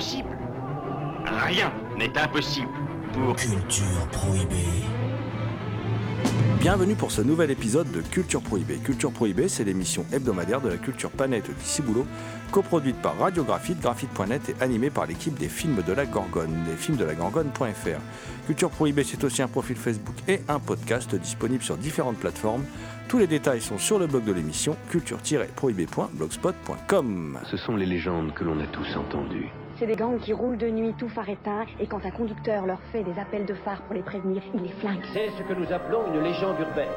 Impossible Rien n'est impossible pour... Culture prohibée. Bienvenue pour ce nouvel épisode de Culture Prohibée. Culture Prohibée, c'est l'émission hebdomadaire de la culture planète du Ciboulot, coproduite par Radiographite, graphite.net et animée par l'équipe des films de la Gorgone, des films de la Gorgone.fr. Culture Prohibée, c'est aussi un profil Facebook et un podcast disponible sur différentes plateformes. Tous les détails sont sur le blog de l'émission culture-prohibée.blogspot.com. Ce sont les légendes que l'on a tous entendues. C'est des gangs qui roulent de nuit tout phare éteint et quand un conducteur leur fait des appels de phare pour les prévenir, ils les flinguent. C'est ce que nous appelons une légende urbaine.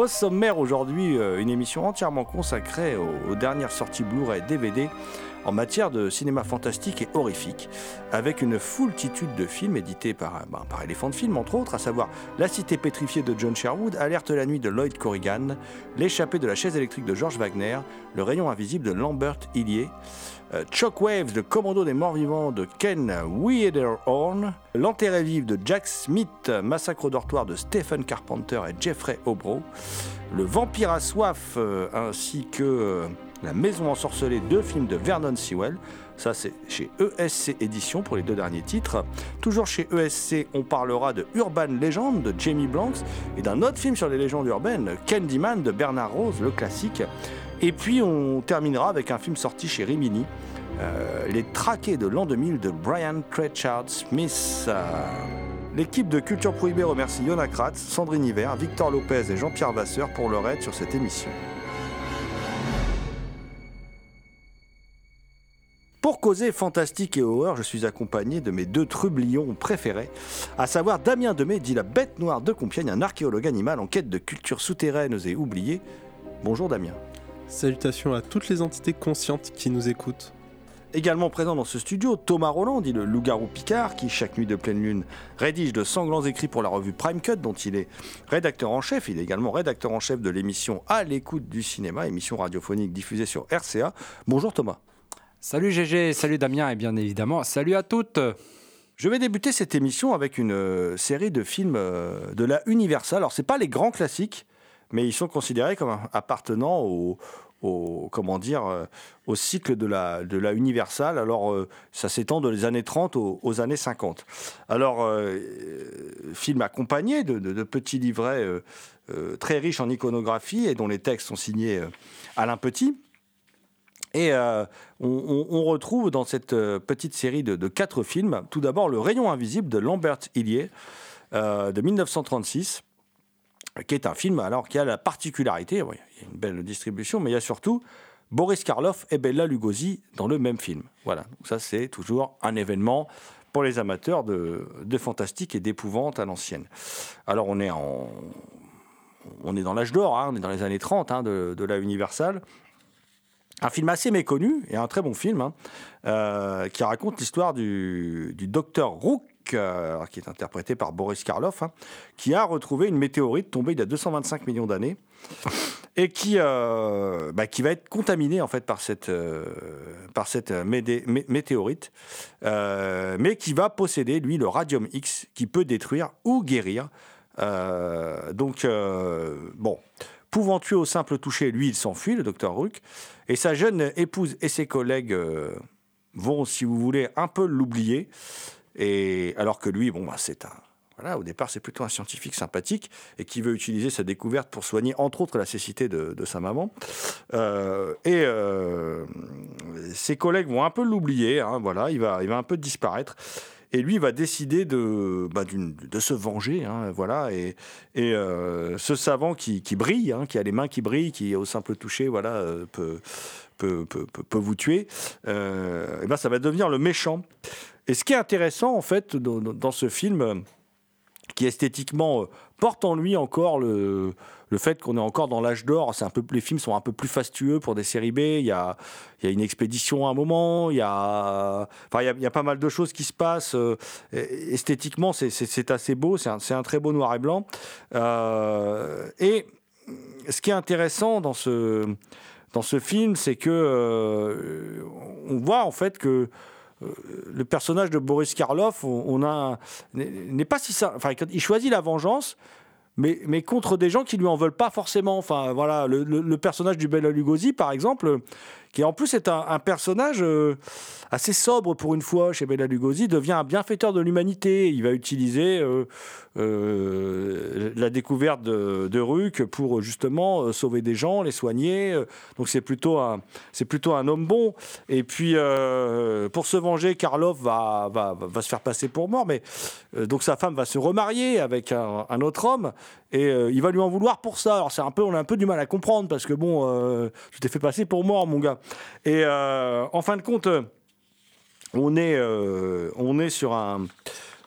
Au sommaire aujourd'hui, euh, une émission entièrement consacrée aux, aux dernières sorties Blu-ray DVD en matière de cinéma fantastique et horrifique, avec une foultitude de films édités par, ben, par Film, entre autres, à savoir La Cité pétrifiée de John Sherwood, Alerte la nuit de Lloyd Corrigan, L'échappée de la chaise électrique de George Wagner, Le rayon invisible de Lambert Hillier, euh, Shockwaves, le commando des morts vivants de Ken Wiederhorn, L'enterré vive de Jack Smith, Massacre au dortoir de Stephen Carpenter et Jeffrey Obro, Le vampire à soif, euh, ainsi que euh, La maison ensorcelée, deux films de Vernon Sewell. Ça, c'est chez ESC Éditions pour les deux derniers titres. Toujours chez ESC, on parlera de Urban Legend de Jamie Blanks et d'un autre film sur les légendes urbaines, Candyman de Bernard Rose, le classique. Et puis on terminera avec un film sorti chez Rimini, euh, Les Traqués de l'an 2000 de Brian Trechard Smith. Euh, L'équipe de Culture Prohibée remercie Yona Kratz, Sandrine Hiver, Victor Lopez et Jean-Pierre Vasseur pour leur aide sur cette émission. Pour causer fantastique et horreur, je suis accompagné de mes deux trublions préférés, à savoir Damien Demet, dit la bête noire de Compiègne, un archéologue animal en quête de cultures souterraines et oubliées. Bonjour Damien. Salutations à toutes les entités conscientes qui nous écoutent. Également présent dans ce studio, Thomas Roland, dit le loup-garou Picard, qui chaque nuit de pleine lune rédige de sanglants écrits pour la revue Prime Cut, dont il est rédacteur en chef. Il est également rédacteur en chef de l'émission À l'écoute du cinéma, émission radiophonique diffusée sur RCA. Bonjour Thomas. Salut GG, salut Damien et bien évidemment salut à toutes. Je vais débuter cette émission avec une euh, série de films euh, de la Universal. Alors c'est pas les grands classiques, mais ils sont considérés comme appartenant au, comment dire euh, au cycle de la Universal. Alors ça s'étend des années 30 aux, années 50. Alors euh, film accompagné de, petits livrets très riches en iconographie et dont les textes sont signés Alain Petit. Et euh, on, retrouve dans cette euh, petite série de, quatre films, tout d'abord Le Rayon Invisible de Lambert Hillier euh, de 1936, qui est un film alors qui a la particularité, il y a une belle distribution, mais il y a surtout Boris Karloff et Bella Lugosi dans le même film. Voilà, ça c'est toujours un événement pour les amateurs de, de fantastique et d'épouvante à l'ancienne. Alors on est en on est dans l'âge d'or, hein, on est dans les années 30 hein, de, de la Universal. Un film assez méconnu et un très bon film hein, euh, qui raconte l'histoire du, du docteur Rook, euh, qui est interprété par Boris Karloff, hein, qui a retrouvé une météorite tombée il y a 225 millions d'années et qui, euh, bah, qui va être contaminée en fait par cette, euh, par cette médé- mé- météorite, euh, mais qui va posséder lui le radium X qui peut détruire ou guérir. Donc bon, pouvant tuer au simple toucher, lui il s'enfuit, le docteur Rook, et sa jeune épouse et ses collègues euh, vont, si vous voulez, un peu l'oublier. Et alors que lui, bon, bah, c'est un. Voilà, au départ, c'est plutôt un scientifique sympathique et qui veut utiliser sa découverte pour soigner, entre autres, la cécité de, sa maman. Euh, et euh, ses collègues vont un peu l'oublier. hein, voilà, il va, il va un peu disparaître. Et lui va décider de, bah, de se venger, hein, voilà. Et, et euh, ce savant qui, qui brille, hein, qui a les mains qui brillent, qui au simple toucher, voilà, euh, peut, peut, peut, peut- vous tuer. euh, et ben ça va devenir le méchant. Et ce qui est intéressant en fait dans, dans- ce film, qui esthétiquement euh, porte en lui encore le, le fait qu'on est encore dans l'âge d'or. C'est un peu, les films sont un peu plus fastueux pour des séries B. Il y a, il y a une expédition à un moment. Il y a, enfin, il y a, pas mal de choses qui se passent. euh, esthétiquement, c'est- assez beau. C'est un, un très beau noir et blanc. Euh, et ce qui est intéressant dans ce, dans ce film, c'est que euh, on voit en fait que le personnage de Boris Karloff, on, a n'est pas si ça. Enfin, il choisit la vengeance. Mais, mais contre des gens qui lui en veulent pas forcément. Enfin, voilà, le- le personnage du Bela Lugosi, par exemple, qui en plus est un, personnage euh, assez sobre pour une fois chez Bela Lugosi, devient un bienfaiteur de l'humanité. Il va utiliser euh, euh, la découverte de, de pour justement sauver des gens, les soigner. Donc c'est plutôt un, plutôt un homme bon. Et puis pour se venger, Karloff va, va, va se faire passer pour mort, mais donc sa femme va se remarier avec un autre homme et euh, il va lui en vouloir pour ça. Alors c'est un peu, on a un peu du mal à comprendre parce que bon, euh, tu t'es fait passer pour mort, mon gars. Et euh, en fin de compte, on est, euh, on est sur un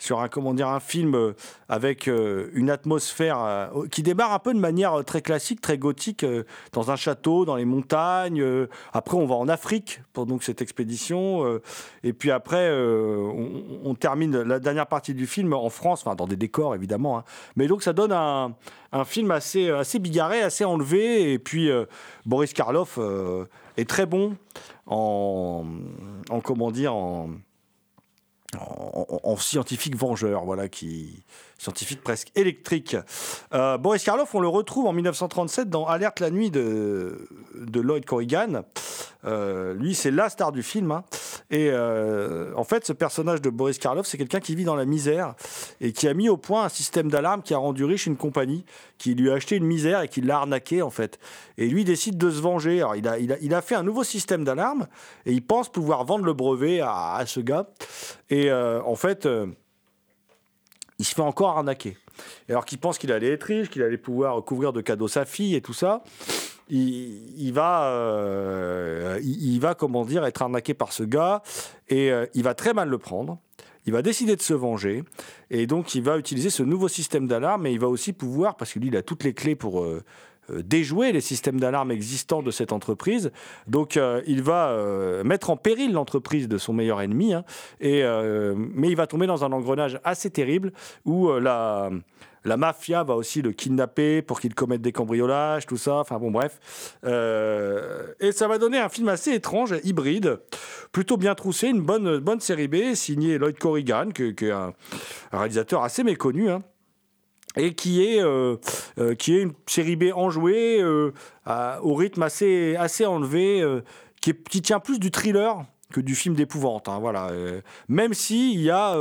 sur un comment dire un film euh, avec euh, une atmosphère euh, qui démarre un peu de manière très classique, très gothique, dans un château, dans les montagnes. après, on va en Afrique pour donc cette expédition, et puis après, on, termine la dernière partie du film en France, enfin dans des décors évidemment. hein. Mais donc ça donne un, un film assez assez bigarré, assez enlevé, et puis Boris Karloff est très bon en, en comment dire en en, en- en scientifique vengeur, voilà, qui scientifique presque électrique. Euh, Boris Karloff, on le retrouve en 1937 dans Alerte la nuit de, de Lloyd Corrigan. Euh, lui, c'est la star du film. hein. Et euh, en fait, ce personnage de Boris Karloff, c'est quelqu'un qui vit dans la misère et qui a mis au point un système d'alarme qui a rendu riche une compagnie qui lui a acheté une misère et qui l'a arnaqué en fait. Et lui décide de se venger. Alors, il a, il a, il a fait un nouveau système d'alarme et il pense pouvoir vendre le brevet à, ce gars. Et en fait, il se fait encore arnaquer. Alors qu'il pense qu'il allait être riche, qu'il allait pouvoir couvrir de cadeaux sa fille et tout ça, il, va, euh, il, va, comment dire, être arnaqué par ce gars et euh, il va très mal le prendre. Il va décider de se venger et donc il va utiliser ce nouveau système d'alarme et il va aussi pouvoir, parce que lui il a toutes les clés pour euh, euh, déjouer les systèmes d'alarme existants de cette entreprise. Donc euh, il va euh, mettre en péril l'entreprise de son meilleur ennemi, hein, et, euh, mais il va tomber dans un engrenage assez terrible où euh, la, la mafia va aussi le kidnapper pour qu'il commette des cambriolages, tout ça. Enfin bon, bref. Euh, et ça va donner un film assez étrange, hybride, plutôt bien troussé, une bonne, bonne série B, signée Lloyd Corrigan, qui est un, un réalisateur assez méconnu. hein et qui est, euh, euh, qui est une série B enjouée, euh, au rythme assez, assez enlevé, euh, qui, qui tient plus du thriller que du film d'épouvante. hein, voilà. Même si il y a,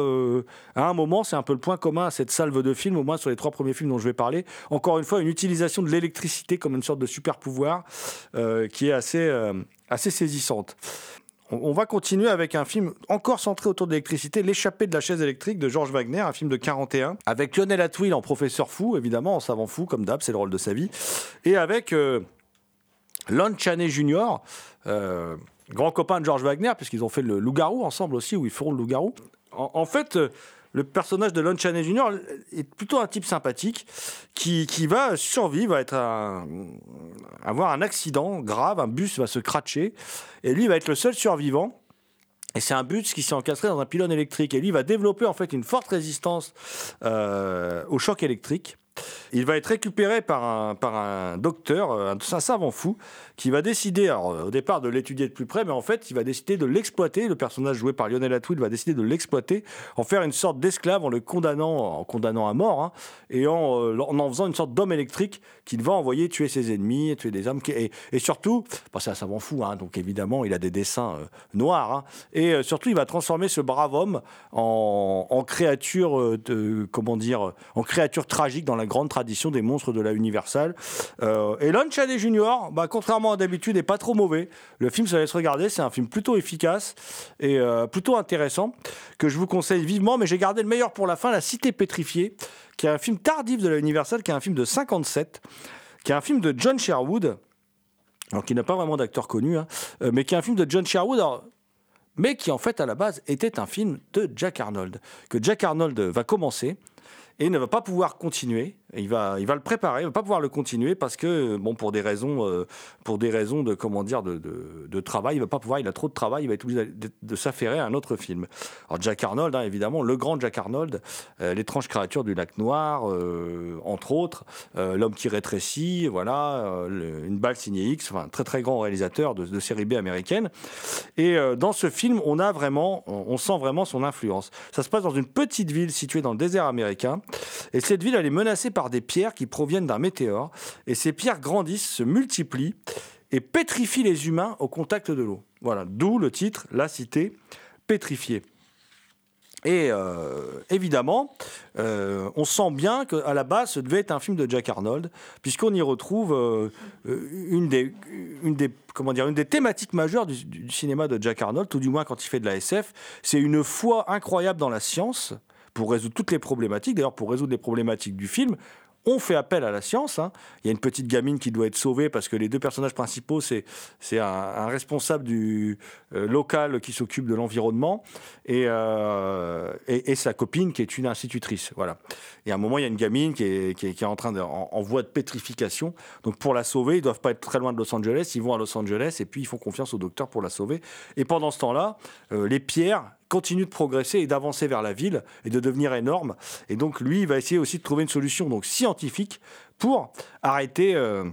à un moment, c'est un peu le point commun à cette salve de films, au moins sur les trois premiers films dont je vais parler, encore une fois, une utilisation de l'électricité comme une sorte de super pouvoir qui est assez, assez saisissante. On va continuer avec un film encore centré autour de l'électricité, L'échappée de la chaise électrique de Georges Wagner, un film de 41, avec Lionel Atwill en professeur fou, évidemment, en savant fou, comme d'hab, c'est le rôle de sa vie, et avec euh, Lon Chaney Jr., euh, grand copain de Georges Wagner, puisqu'ils ont fait le Loup-garou ensemble aussi, où ils feront le Loup-garou. En, en fait, euh, le personnage de Lon Chaney Jr. est plutôt un type sympathique qui, va survivre, va être avoir un accident grave, un bus va se cratcher, et lui va être le seul survivant. Et c'est un bus qui s'est encastré dans un pylône électrique. Et lui va développer en fait une forte résistance euh, au choc électrique. Il va être récupéré par un, par un docteur, un, un savant fou, qui va décider, alors, au départ, de l'étudier de plus près, mais en fait, il va décider de l'exploiter. Le personnage joué par Lionel Atwood va décider de l'exploiter, en faire une sorte d'esclave en le condamnant, en condamnant à mort, hein, et en, euh, en en faisant une sorte d'homme électrique qu'il va envoyer tuer ses ennemis, tuer des hommes. Et, et surtout, bah, c'est un savant fou, hein, donc évidemment, il a des dessins euh, noirs. hein, et euh, surtout, il va transformer ce brave homme en, créature, euh, comment dire, en créature tragique dans la grande tradition des monstres de la Universal. Euh, et Lon Chaney Jr., bah, contrairement à d'habitude, n'est pas trop mauvais. Le film se laisse regarder, c'est un film plutôt efficace et euh, plutôt intéressant que je vous conseille vivement. Mais j'ai gardé le meilleur pour la fin, La Cité pétrifiée, qui est un film tardif de la Universal, qui est un film de 57, qui est un film de John Sherwood. Alors, qui n'a pas vraiment d'acteur connu, hein, euh, mais qui est un film de John Sherwood. mais qui en fait à la base était un film de Jack Arnold, que Jack Arnold va commencer et ne va pas pouvoir continuer. Il va, il va le préparer, il va pas pouvoir le continuer parce que bon pour des raisons, euh, pour des raisons de comment dire de, de- travail, il va pas pouvoir, il a trop de travail, il va être obligé de, de s'affairer à un autre film. Alors Jack Arnold, hein, évidemment, le grand Jack Arnold, euh, l'étrange créature du lac Noir, euh, entre autres, l'homme qui rétrécit, voilà, une balle signée X, enfin très très grand réalisateur de, série B américaine. Et dans ce film, on a vraiment, on, on sent vraiment son influence. Ça se passe dans une petite ville située dans le désert américain. Et cette ville, elle est menacée par des pierres qui proviennent d'un météore. Et ces pierres grandissent, se multiplient et pétrifient les humains au contact de l'eau. Voilà, d'où le titre, La cité pétrifiée. Et euh, évidemment, euh, on sent bien qu'à la base, ce devait être un film de Jack Arnold, puisqu'on y retrouve euh, une, des, une, des, comment dire, une des thématiques majeures du, du cinéma de Jack Arnold, tout du moins quand il fait de la SF. C'est une foi incroyable dans la science pour résoudre toutes les problématiques. D'ailleurs, pour résoudre les problématiques du film, on fait appel à la science. hein. Il y a une petite gamine qui doit être sauvée parce que les deux personnages principaux, c'est un, responsable du euh, local qui s'occupe de l'environnement et, euh, et, et sa copine qui est une institutrice. Voilà. Et à un moment, il y a une gamine qui est, qui est, en, train de, en voie de pétrification. Donc pour la sauver, ils doivent pas être très loin de Los Angeles. Ils vont à Los Angeles et puis ils font confiance au docteur pour la sauver. Et pendant ce temps-là, euh, les pierres continuent de progresser et d'avancer vers la ville et de devenir énormes. Et donc lui, il va essayer aussi de trouver une solution donc scientifique pour arrêter. euh,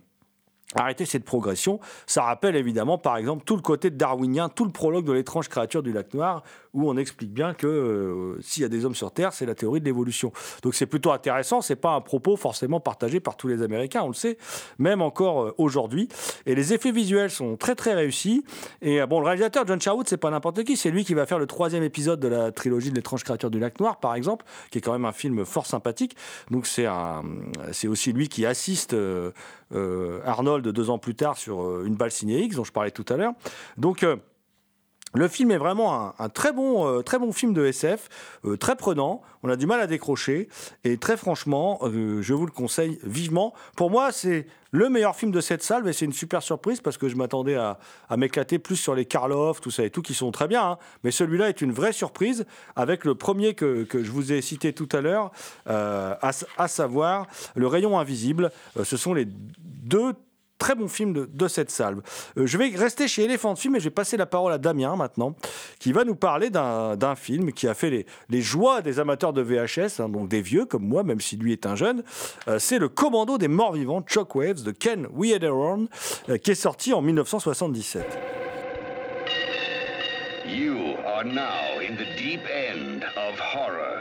Arrêter cette progression, ça rappelle évidemment par exemple tout le côté darwinien, tout le prologue de l'étrange créature du lac noir, où on explique bien que euh, s'il y a des hommes sur Terre, c'est la théorie de l'évolution. Donc c'est plutôt intéressant, c'est pas un propos forcément partagé par tous les Américains, on le sait, même encore euh, aujourd'hui. Et les effets visuels sont très très réussis. Et euh, bon, le réalisateur John Sherwood, c'est pas n'importe qui, c'est lui qui va faire le troisième épisode de la trilogie de l'étrange créature du lac noir, par exemple, qui est quand même un film fort sympathique. Donc c'est aussi lui qui assiste Arnold deux ans plus tard sur une balle signée X dont je parlais tout à l'heure. Donc le film est vraiment un, très, bon, euh, très bon film de SF, euh, très prenant. On a du mal à décrocher. Et très franchement, euh, je vous le conseille vivement. Pour moi, c'est le meilleur film de cette salle, mais c'est une super surprise parce que je m'attendais à, m'éclater plus sur les Karloff, tout ça et tout, qui sont très bien. hein. Mais celui-là est une vraie surprise avec le premier que, je vous ai cité tout à l'heure, à, savoir Le Rayon Invisible. Ce sont les deux très bon film de, cette salve. Euh, je vais rester chez Elephant Film et je vais passer la parole à Damien maintenant, qui va nous parler d'un film qui a fait les, les joies des amateurs de VHS, hein, donc des vieux comme moi, même si lui est un jeune. Euh, C'est le Commando des morts vivants, Shockwaves, de Ken Wiederhorn, euh, qui est sorti en 1977. You are now in the deep end of horror.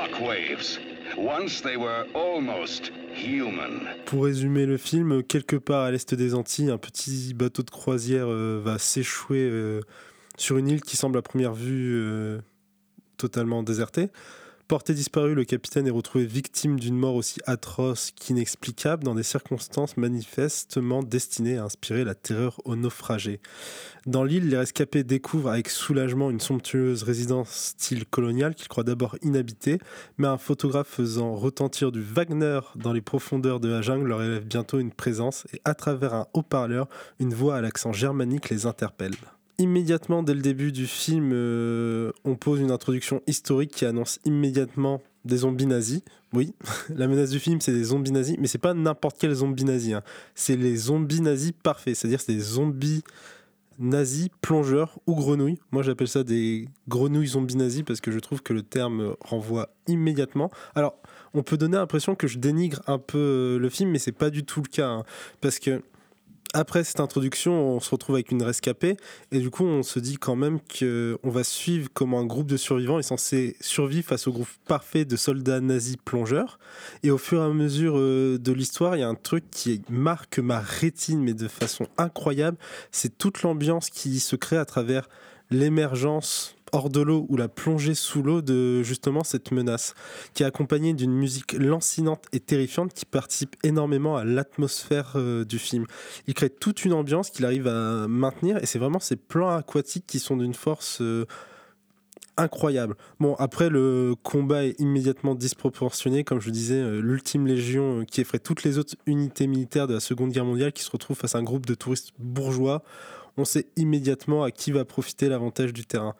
Shockwaves. Once they were almost human. Pour résumer le film, quelque part à l'est des Antilles, un petit bateau de croisière euh, va s'échouer euh, sur une île qui semble à première vue euh, totalement désertée. Porté disparu, le capitaine est retrouvé victime d'une mort aussi atroce qu'inexplicable dans des circonstances manifestement destinées à inspirer la terreur aux naufragés. Dans l'île, les rescapés découvrent avec soulagement une somptueuse résidence style colonial qu'ils croient d'abord inhabitée, mais un photographe faisant retentir du Wagner dans les profondeurs de la jungle leur élève bientôt une présence et à travers un haut-parleur, une voix à l'accent germanique les interpelle. Immédiatement, dès le début du film, euh, on pose une introduction historique qui annonce immédiatement des zombies nazis. Oui, la menace du film, c'est des zombies nazis, mais c'est pas n'importe quel zombie nazi. hein. C'est les zombies nazis parfaits, c'est-à-dire c'est des zombies nazis, plongeurs ou grenouilles. Moi, j'appelle ça des grenouilles zombies nazis parce que je trouve que le terme renvoie immédiatement. Alors, on peut donner l'impression que je dénigre un peu euh, le film, mais c'est pas du tout le cas. hein. parce que après cette introduction, on se retrouve avec une rescapée et du coup, on se dit quand même que on va suivre comment un groupe de survivants est censé survivre face au groupe parfait de soldats nazis plongeurs. Et au fur et à mesure euh, de l'histoire, il y a un truc qui marque ma rétine, mais de façon incroyable. C'est toute l'ambiance qui se crée à travers l'émergence hors de l'eau ou la plongée sous l'eau de justement cette menace, qui est accompagnée d'une musique lancinante et terrifiante qui participe énormément à l'atmosphère euh, du film. Il crée toute une ambiance qu'il arrive à maintenir et c'est vraiment ces plans aquatiques qui sont d'une force euh, incroyable. Bon, après, le combat est immédiatement disproportionné. Comme je disais, euh, l'ultime légion qui effraie toutes les autres unités militaires de la Seconde Guerre mondiale qui se retrouvent face à un groupe de touristes bourgeois. On sait immédiatement à qui va profiter l'avantage du terrain.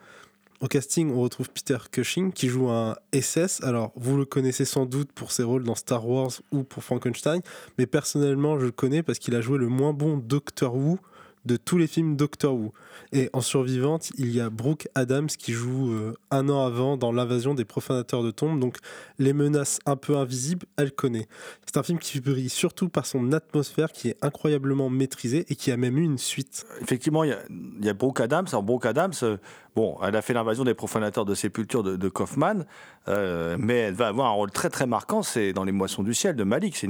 Au casting, on retrouve Peter Cushing qui joue un SS. Alors, vous le connaissez sans doute pour ses rôles dans Star Wars ou pour Frankenstein, mais personnellement, je le connais parce qu'il a joué le moins bon Doctor Who de tous les films Doctor Who. Et en survivante, il y a Brooke Adams qui joue euh, un an avant dans L'invasion des profanateurs de tombes. Donc les menaces un peu invisibles, elle connaît. C'est un film qui brille surtout par son atmosphère qui est incroyablement maîtrisée et qui a même eu une suite. Effectivement, il y a, Brooke Adams. Alors, Brooke Adams, euh, bon, elle a fait l'invasion des profanateurs de sépulture de, de Kaufman, euh, mais elle va avoir un rôle très très marquant, c'est dans Les Moissons du Ciel de Malik. C'est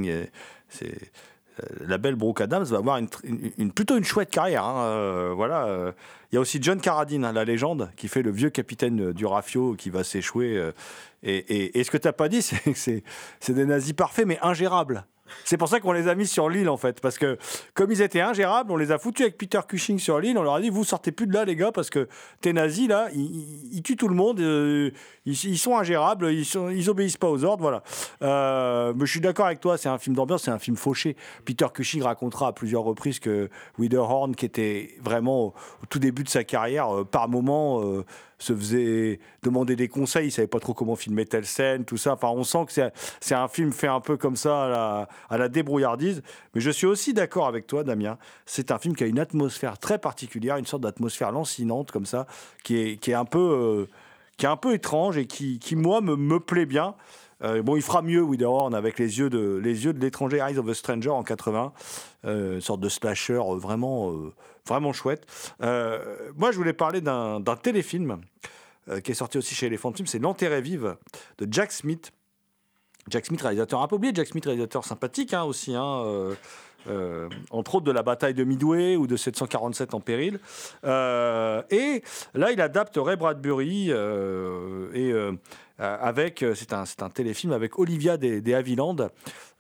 la belle Brooke Adams va avoir une, plutôt une chouette carrière. hein, euh, voilà. euh. Il y a aussi John Carradine, hein, la légende, qui fait le vieux capitaine euh, du Rafio qui va s'échouer. euh, et, et- ce que tu n'as pas dit, c'est que c'est des nazis parfaits, mais ingérables. C'est pour ça qu'on les a mis sur l'île en fait, parce que comme ils étaient ingérables, on les a foutus avec Peter Cushing sur l'île. On leur a dit vous sortez plus de là les gars parce que tes nazis là, ils, ils- tuent tout le monde, euh, ils, sont ingérables, ils, sont, obéissent pas aux ordres, voilà. Euh, mais je suis d'accord avec toi, c'est un film d'ambiance, c'est un film fauché. Peter Cushing racontera à plusieurs reprises que Widerhorn, qui était vraiment au, tout début de sa carrière, euh, par moment se faisait demander des conseils, il savait pas trop comment filmer telle scène, tout ça. Enfin, on sent que c'est- un film fait un peu comme ça à la, à la débrouillardise. Mais je suis aussi d'accord avec toi, Damien. C'est un film qui a une atmosphère très particulière, une sorte d'atmosphère lancinante comme ça, qui est, qui est un peu, euh, qui est un peu étrange et qui, qui moi, me, me plaît bien. Euh, bon, il fera mieux Widerhorn avec les yeux de les yeux de l'étranger Eyes of a Stranger en 80, euh, une sorte de slasher euh, vraiment vraiment chouette. Moi, je voulais parler d'un téléfilm qui est sorti aussi chez Elephant Film, c'est L'enterré vive de Jack Smith. Jack Smith, réalisateur un peu oublié, Jack Smith, réalisateur sympathique hein, aussi, hein, entre autres de la bataille de Midway ou de 747 en péril. Et là, il adapte Ray Bradbury et avec, euh, c'est un, un téléfilm avec Olivia des, Havilland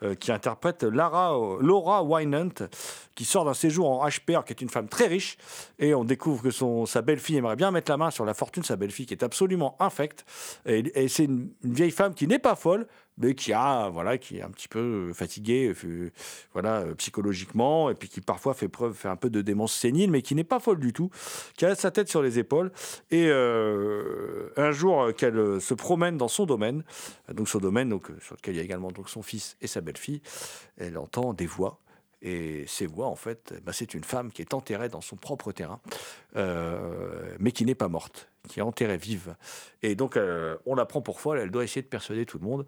euh, qui interprète Lara, Laura Wynant qui sort d'un séjour en HPR, qui est une femme très riche, et on découvre que son, sa belle-fille aimerait bien mettre la main sur la fortune de sa belle-fille, qui est absolument infecte. Et, c'est une vieille femme qui n'est pas folle, mais qui a, voilà, qui est un petit peu euh, voilà, euh, psychologiquement, et puis qui parfois fait preuve, fait un peu de démence sénile, mais qui n'est pas folle du tout, qui a sa tête sur les épaules. Et euh, un jour euh, qu'elle euh, se promène dans son domaine, euh, donc son domaine, donc, euh, sur lequel il y a également donc son fils et sa belle-fille, elle entend des voix. Et ces voix, en fait, bah, c'est une femme qui est enterrée dans son propre terrain, euh, mais qui n'est pas morte, qui est enterrée vive. Et donc, euh, on la prend pour folle, elle doit essayer de persuader tout le monde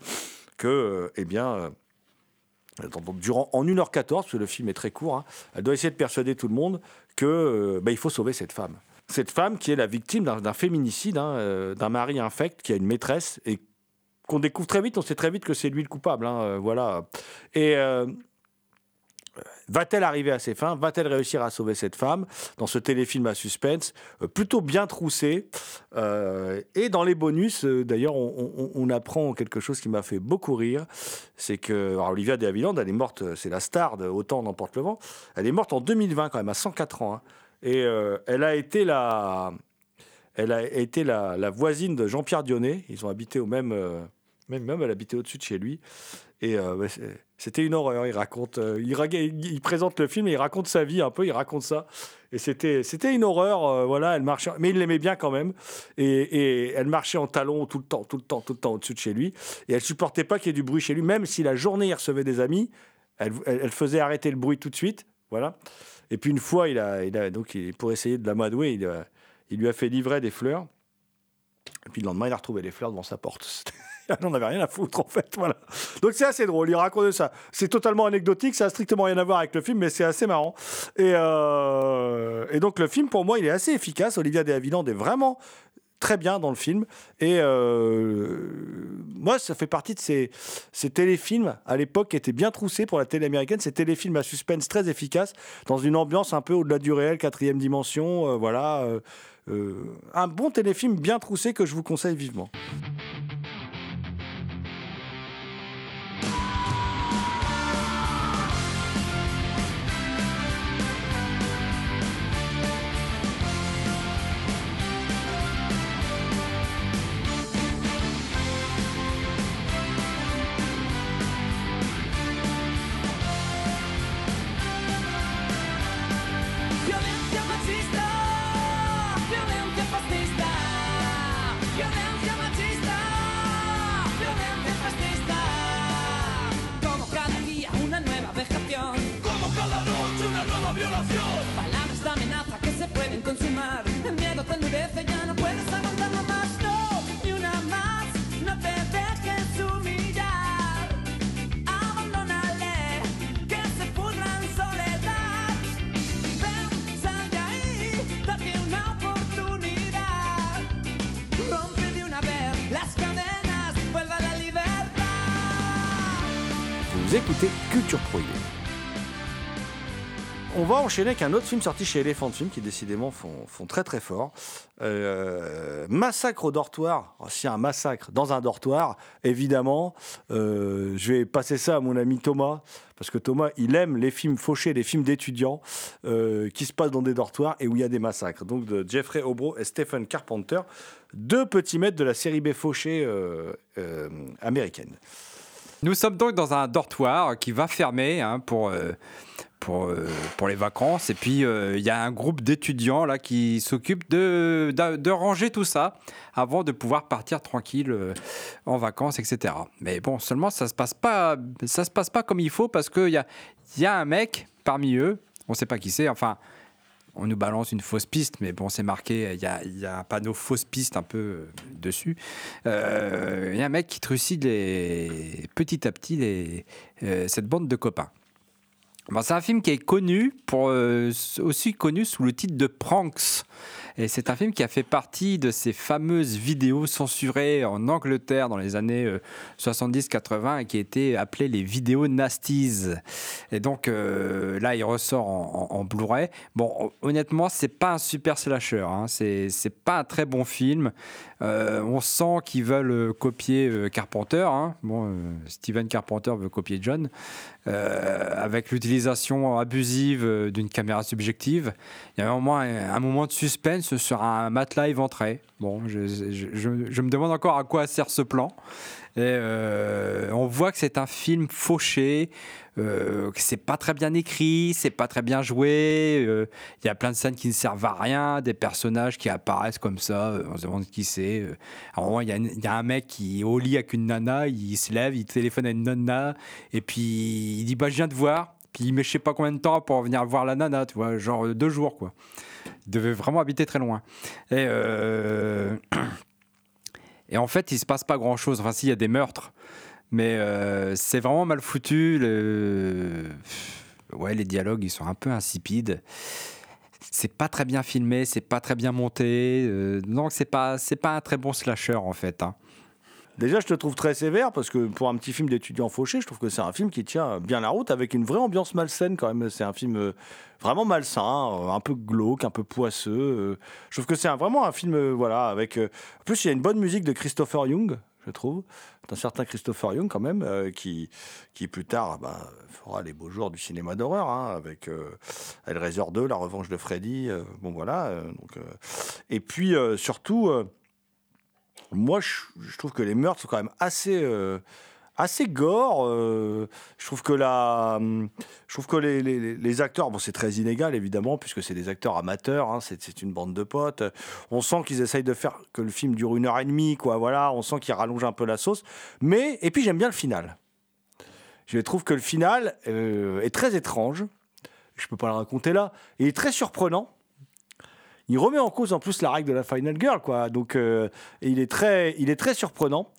que, euh, eh bien, euh, durant, en 1h14, parce que le film est très court, hein, elle doit essayer de persuader tout le monde que euh, bah, il faut sauver cette femme. Cette femme qui est la victime d'un féminicide, hein, d'un mari infect qui a une maîtresse et qu'on découvre très vite, on sait très vite que c'est lui le coupable. hein, voilà. Et Va-t-elle arriver à ses fins? Va-t-elle réussir à sauver cette femme? Dans ce téléfilm à suspense euh, plutôt bien troussé Euh, Et dans les bonus, euh, d'ailleurs, on, apprend quelque chose qui m'a fait beaucoup rire. C'est que Olivia de Havilland, elle est morte, c'est la star de Autant n'emporte le vent. Elle est morte en 2020 quand même, à 104 ans. hein. Et elle a été la, elle a été la, voisine de Jean-Pierre Dionnet. Ils ont habité au même, même, même elle habitait au-dessus de chez lui. Et c'était une horreur. Il raconte, euh, il, raga- il- présente le film et il raconte sa vie un peu. Il raconte ça. Et c'était, c'était une horreur. euh, voilà, elle marchait, mais il l'aimait bien quand même. Et, elle marchait en talons tout le temps, tout le temps, tout le temps au-dessus de chez lui. Et elle supportait pas qu'il y ait du bruit chez lui, même si la journée il recevait des amis. Elle, faisait arrêter le bruit tout de suite. Voilà. Et puis une fois, il a, donc il- pour essayer de l'amadouer, il, a- il lui a fait livrer des fleurs. Et puis le lendemain, il a retrouvé les fleurs devant sa porte. N'en avait rien à foutre en fait. Voilà. Donc c'est assez drôle. Il raconte ça. C'est totalement anecdotique. Ça a strictement rien à voir avec le film, mais c'est assez marrant. Et, euh, et donc le film, pour moi, il est assez efficace. Olivia de Havilland est vraiment très bien dans le film. Et euh, moi, ça fait partie de ces, téléfilms à l'époque qui étaient bien troussés pour la télé américaine. Ces téléfilms à suspense très efficaces, dans une ambiance un peu au-delà du réel, quatrième dimension. euh, voilà. un bon téléfilm bien troussé que je vous conseille vivement. Consumar, el miedo te endurece, ya no puedes aguantarlo más. No, ni una más, no te dejes humillar. Abandónale, que se pudra en soledad. Ven, sal de ahí, date una oportunidad. Rompe de una vez las cadenas, vuelve a la libertad. Vous écoutez Culture Prohibée. On va enchaîner avec un autre film sorti chez Elephant Film qui décidément font, font très très fort. Euh, massacre au dortoir. Oh, un massacre dans un dortoir, évidemment, euh, je vais passer ça à mon ami Thomas parce que Thomas, il aime les films fauchés, les films d'étudiants euh, qui se passent dans des dortoirs et où il y a des massacres. Donc de Jeffrey Obro et Stephen Carpenter, deux petits maîtres de la série B fauchée américaine. Nous sommes donc dans un dortoir qui va fermer hein, pour, pour, euh, pour les vacances. Et puis, euh, il y a un groupe d'étudiants là qui s'occupe de, ranger tout ça avant de pouvoir partir tranquille euh, en vacances, etc. Mais bon, seulement, ça se, passe pas- se passe pas comme il faut parce qu'il y a, un mec parmi eux, on ne sait pas qui c'est, enfin... On nous balance une fausse piste, mais bon, c'est marqué, il y a, y a un panneau fausse piste un peu dessus. Il y a un mec qui trucide petit à petit cette bande de copains. C'est un film qui est connu, euh, aussi connu sous le titre de Pranks. Et c'est un film qui a fait partie de ces fameuses vidéos censurées en Angleterre dans les années euh, 70-80 et qui étaient appelées les vidéos nasties. Et donc euh, là, il ressort en, en- Blu-ray. Bon, honnêtement, c'est pas un super slasher. Hein. C'est pas un très bon film. Euh, on sent qu'ils veulent euh, copier euh, Carpenter. hein. Bon, euh, Steven Carpenter veut copier John. Euh, avec l'utilisation abusive euh, d'une caméra subjective. Il y a moins un, un moment de suspense sur un matelas éventré. Bon, je, me demande encore à quoi sert ce plan. Euh, on voit que c'est un film fauché, euh, que c'est pas très bien écrit, c'est pas très bien joué. euh, Il y a plein de scènes qui ne servent à rien, des personnages qui apparaissent comme ça, euh, on se demande qui c'est. il y, a un mec qui est au lit avec une nana, il se lève, il téléphone à une nana, et puis il dit bah je viens de voir. Puis il met je sais pas combien de temps pour venir voir la nana, tu vois, genre deux jours quoi. Il devait vraiment habiter très loin. Et euh, Et en fait, il se passe pas grand chose. Enfin, s'il y a des meurtres, mais euh, c'est vraiment mal foutu. Le... Ouais, les dialogues, ils sont un peu insipides. C'est pas très bien filmé, c'est pas très bien monté. euh, donc, c'est pas, c'est pas un très bon slasher en fait. hein. Déjà, je te trouve très sévère parce que pour un petit film d'étudiant fauché, je trouve que c'est un film qui tient bien la route avec une vraie ambiance malsaine quand même. C'est un film euh, vraiment malsain, euh, un peu glauque, un peu poisseux. euh. Je trouve que c'est vraiment un film, voilà, avec. En plus, il y a une bonne musique de Christopher Young, je trouve, d'un certain Christopher Young quand même, qui, qui plus tard bah, fera les beaux jours du cinéma d'horreur hein, avec euh, Hellraiser 2, La Revanche de Freddy. bon voilà. Et puis surtout. Moi, je, trouve que les meurtres sont quand même assez, euh, assez gore. euh, je trouve que la, hum, je trouve que les, les- acteurs, bon, c'est très inégal évidemment puisque c'est des acteurs amateurs. hein, c'est, une bande de potes. On sent qu'ils essayent de faire que le film dure une heure et demie, quoi. Voilà, on sent qu'ils rallongent un peu la sauce. Mais et puis j'aime bien le final. Je trouve que le final euh, est très étrange. je peux pas le raconter là. Il est très surprenant. Il remet en cause en plus la règle de la Final Girl, quoi. Donc, euh, il, est très, il est très surprenant.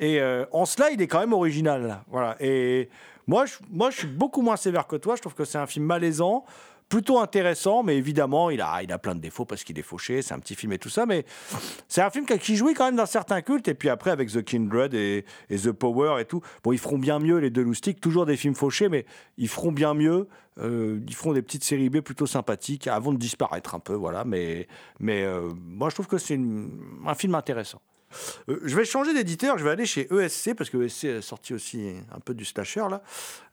Et euh, en cela, il est quand même original. là. Voilà. Et moi moi, je suis beaucoup moins sévère que toi. Je trouve que c'est un film malaisant, plutôt intéressant, mais évidemment, il a, il a plein de défauts parce qu'il est fauché. C'est un petit film et tout ça. Mais c'est un film qui- jouit quand même d'un certain culte. Et puis après, avec The Kindred et, The Power et tout, bon, ils feront bien mieux, les deux loustiques. Toujours des films fauchés, mais ils feront bien mieux. Euh, ils feront des petites séries B plutôt sympathiques avant de disparaître un peu. Voilà. Mais, mais euh, moi, je trouve que c'est un film intéressant. Euh, je vais changer d'éditeur, je vais aller chez ESC parce que ESC a sorti aussi un peu du slasher là.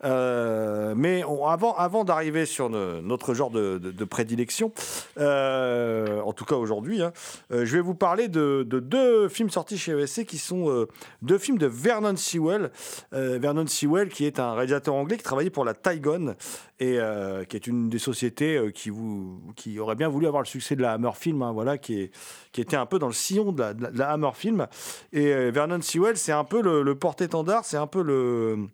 Euh, mais avant, d'arriver sur notre genre de, prédilection, euh, en tout cas aujourd'hui, hein, je vais vous parler de, de deux films sortis chez ESC qui sont deux films de Vernon Sewell. Vernon Sewell qui est un réalisateur anglais qui travaillait pour la Tygon et qui est une des sociétés qui, aurait bien voulu avoir le succès de la Hammer Film, hein, voilà, qui, était un peu dans le sillon de la, la Hammer Film. Et euh, Vernon Sewell, c'est un peu le, le porte-étendard, c'est un peu le,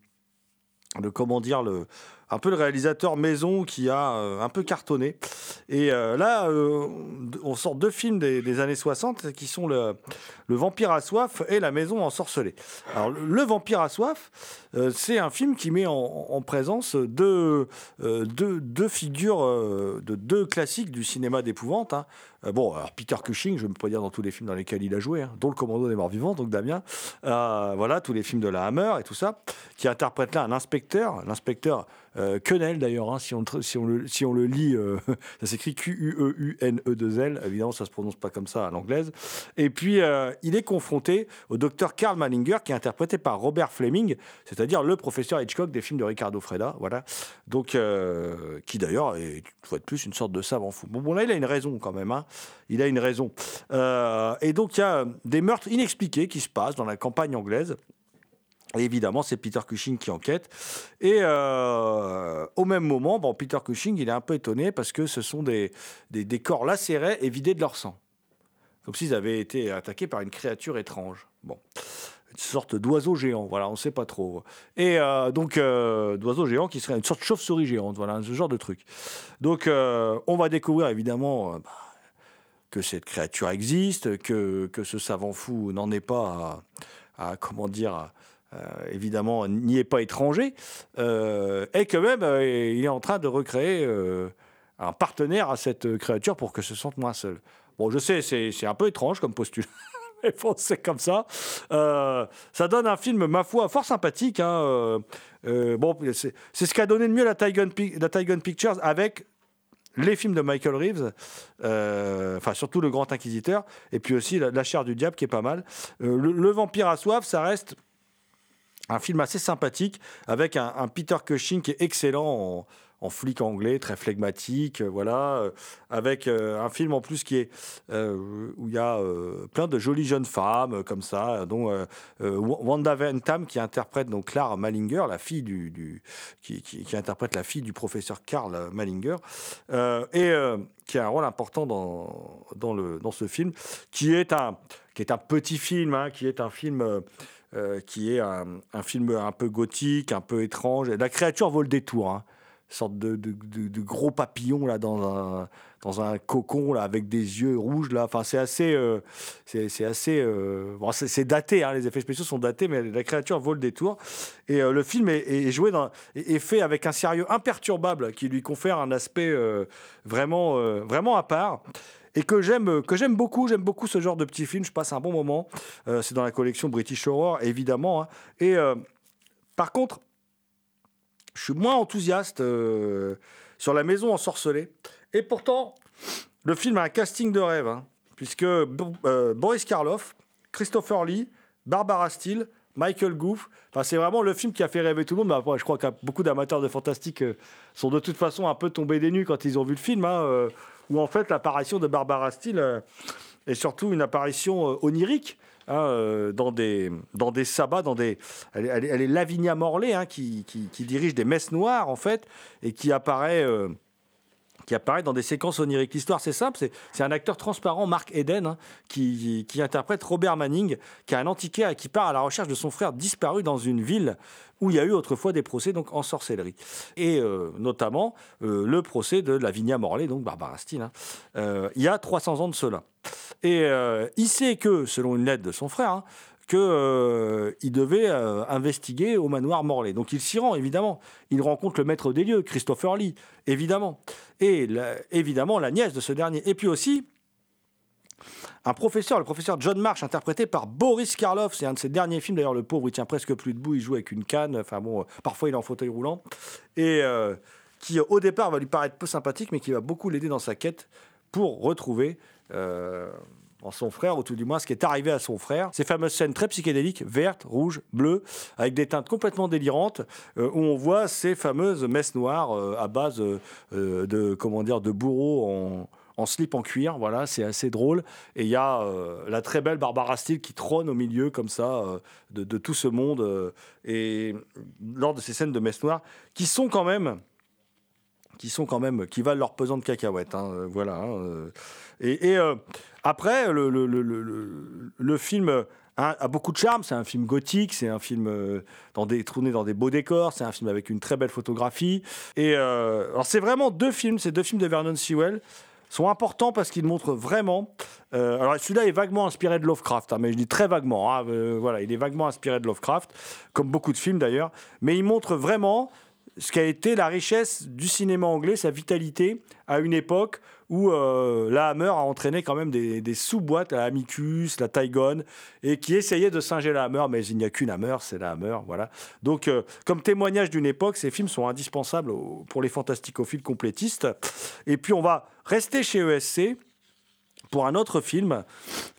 le comment dire le un peu le réalisateur maison qui a euh, un peu cartonné. Et euh, là, on sort deux films des, années 60 qui sont le, le Vampire à soif et La Maison ensorcelée. Alors, le, Vampire à soif, c'est un film qui met en, en présence deux, deux, figures de deux classiques du cinéma d'épouvante. hein. Euh, bon, alors Peter Cushing, je ne peux pas dire dans tous les films dans lesquels il a joué, hein, dont Le Commando des Morts Vivants, donc Damien. Euh, voilà, tous les films de la Hammer et tout ça, qui interprète là un inspecteur, l'inspecteur euh, Quenel d'ailleurs, hein, si, on, si, on le, si on le lit, euh, ça s'écrit E Q-U-E-U-N-E-2-L, évidemment ça se prononce pas comme ça à l'anglaise. Et puis il est confronté au docteur Karl Mallinger, qui est interprété par Robert Fleming, c'est-à-dire le professeur Hitchcock des films de Ricardo Freda, voilà. Donc, qui d'ailleurs est, une fois de plus, une sorte de savant fou. Bon, bon là, il a une raison quand même, hein. Il a une raison. Euh, et donc il y a des meurtres inexpliqués qui se passent dans la campagne anglaise. Et évidemment, c'est Peter Cushing qui enquête. Et euh, au même moment, bon, Peter Cushing, il est un peu étonné parce que ce sont des, des, corps lacérés et vidés de leur sang. Comme s'ils avaient été attaqués par une créature étrange. Bon. Une sorte d'oiseau géant, voilà, on ne sait pas trop. Et euh, donc, d'oiseau géant qui serait une sorte de chauve-souris géante, voilà, ce genre de truc. Donc, on va découvrir évidemment bah, que cette créature existe, que, que ce savant fou n'en est pas à, comment dire, euh, évidemment, n'y est pas étranger, euh, et que même euh, il est en train de recréer un partenaire à cette créature pour que se sente moins seul. Bon, je sais, c'est un peu étrange comme postulat. Mais c'est comme ça. Ça donne un film, ma foi, fort sympathique. hein, bon, c'est ce qu'a donné de mieux la Pic- la Tygon Pictures avec les films de Michael Reeves, euh, enfin surtout Le Grand Inquisiteur, et puis aussi La, La chair du diable qui est pas mal. Euh, le, Vampire à soif, ça reste un film assez sympathique avec un, Peter Cushing qui est excellent en, flic anglais, très flegmatique, euh, voilà, euh, avec euh, un film en plus qui est où il y a plein de jolies jeunes femmes comme ça, dont Wanda Ventham qui interprète donc Clara Mallinger, la fille du, qui, qui- interprète la fille du professeur Karl Mallinger, euh, et qui a un rôle important dans, dans, le, dans ce film, qui est un, qui est un petit film, hein, qui est un film qui est un, film un peu gothique, un peu étrange. La créature vole des tours, hein. Sorte de, gros papillon là dans un dans un cocon là avec des yeux rouges là. Enfin c'est assez euh, c'est assez euh, bon, c'est daté. hein, les effets spéciaux sont datés, mais la créature vole des tours. Et euh, le film est, joué dans est fait avec un sérieux imperturbable qui lui confère un aspect vraiment vraiment à part et que j'aime que j'aime beaucoup. J'aime beaucoup ce genre de petits films. Je passe un bon moment. C'est dans la collection British Horror, évidemment. hein. Et par contre, je suis moins enthousiaste euh, sur La Maison ensorcelée. Et pourtant, le film a un casting de rêve, hein, puisque euh, Boris Karloff, Christopher Lee, Barbara Steele, Michael Goof, enfin, c'est vraiment le film qui a fait rêver tout le monde. Mais après, je crois que beaucoup d'amateurs de fantastique euh, sont de toute façon un peu tombés des nues quand ils ont vu le film, hein, où en fait l'apparition de Barbara Steele est surtout une apparition onirique. Hein, euh, dans, des, dans des sabbats, dans des... Elle, est- Lavinia Morley hein, qui, qui- qui dirige des messes noires en fait et qui apparaît euh, qui apparaît dans des séquences oniriques. L'histoire, c'est simple, c'est, un acteur transparent, Mark Eden, hein, qui, interprète Robert Manning, qui est un antiquaire et qui part à la recherche de son frère disparu dans une ville où il y a eu autrefois des procès donc en sorcellerie. Et euh, notamment euh, le procès de Lavinia Morley, donc Barbara Steele, hein, euh, il y a 300 ans de cela. Et il sait que, selon une lettre de son frère, hein, que euh, devait euh, investiguer au manoir Morlaix. Donc il s'y rend, évidemment. Il rencontre le maître des lieux, Christopher Lee, évidemment. Et évidemment la nièce de ce dernier. Et puis aussi un professeur, le professeur John Marsh, interprété par Boris Karloff. C'est un de ses derniers films, d'ailleurs, le pauvre, il tient presque plus debout, il joue avec une canne. Enfin bon, euh, parfois il est en fauteuil roulant. Et qui, au départ, va lui paraître peu sympathique, mais qui va beaucoup l'aider dans sa quête pour retrouver son frère, ou tout du moins ce qui est arrivé à son frère. Ces fameuses scènes très psychédéliques, vertes, rouges, bleues, avec des teintes complètement délirantes, euh, où on voit ces fameuses messes noires euh, à base euh, de, comment dire, de bourreaux en, en slip en cuir. Voilà, c'est assez drôle. Et il y a la très belle Barbara Steele qui trône au milieu, comme ça, de, tout ce monde. et lors de ces scènes de messes noires, qui sont quand même qui sont quand même qui valent leur pesant de cacahuètes. hein, euh, voilà. hein, euh. et euh, après, le, film a, beaucoup de charme. C'est un film gothique, c'est un film dans des, tourné dans des beaux décors, c'est un film avec une très belle photographie. Et alors, c'est vraiment deux films, ces deux films de Vernon Sewell sont importants parce qu'ils montrent vraiment. alors celui-là est vaguement inspiré de Lovecraft, hein, mais je dis très vaguement. voilà, il est vaguement inspiré de Lovecraft, comme beaucoup de films d'ailleurs. Mais il montre vraiment ce qu'a été la richesse du cinéma anglais, sa vitalité à une époque où euh, la Hammer a entraîné quand même des, sous-boîtes, la Amicus, la Tygon, et qui essayaient de singer la Hammer, mais il n'y a qu'une Hammer, c'est la Hammer, voilà. Donc, euh, comme témoignage d'une époque, ces films sont indispensables pour les fantasticophiles complétistes. Et puis, on va rester chez ESC pour un autre film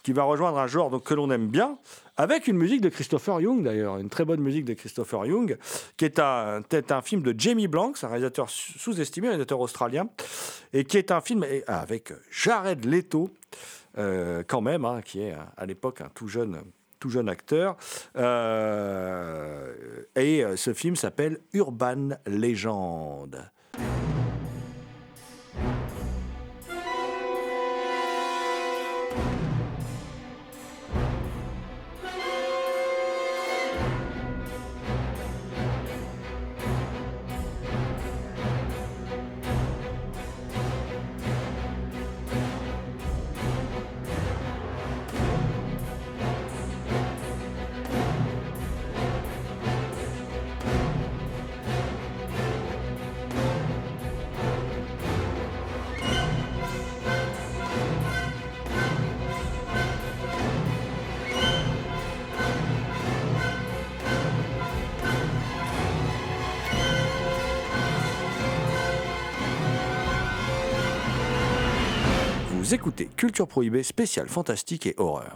qui va rejoindre un genre que l'on aime bien, avec une musique de Christopher Young d'ailleurs, une très bonne musique de Christopher Young, qui est un, est un film de Jamie Blanks, un réalisateur sous- sous-estimé, un réalisateur australien, et qui est un film eh, avec Jared Leto, euh, quand même, hein, qui est à l'époque un tout jeune, tout jeune acteur. Euh, et euh, ce film s'appelle Urban Legend. Écoutez Culture Prohibée spéciale fantastique et horreur.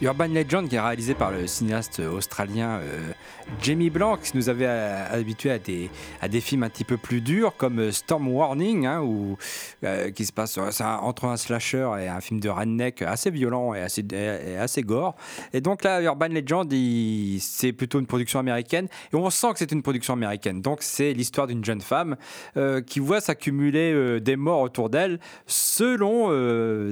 Urban Legend, qui est réalisé par le cinéaste australien euh, Jamie Blanc, qui nous avait euh, habitués à des, à des films un petit peu plus durs, comme euh, Storm Warning, hein, où, qui se passe entre un slasher et un film de redneck assez violent et assez, assez gore. Et donc là, Urban Legend, c'est plutôt une production américaine, et on sent que c'est une production américaine. Donc c'est l'histoire d'une jeune femme qui voit s'accumuler des morts autour d'elle, selon,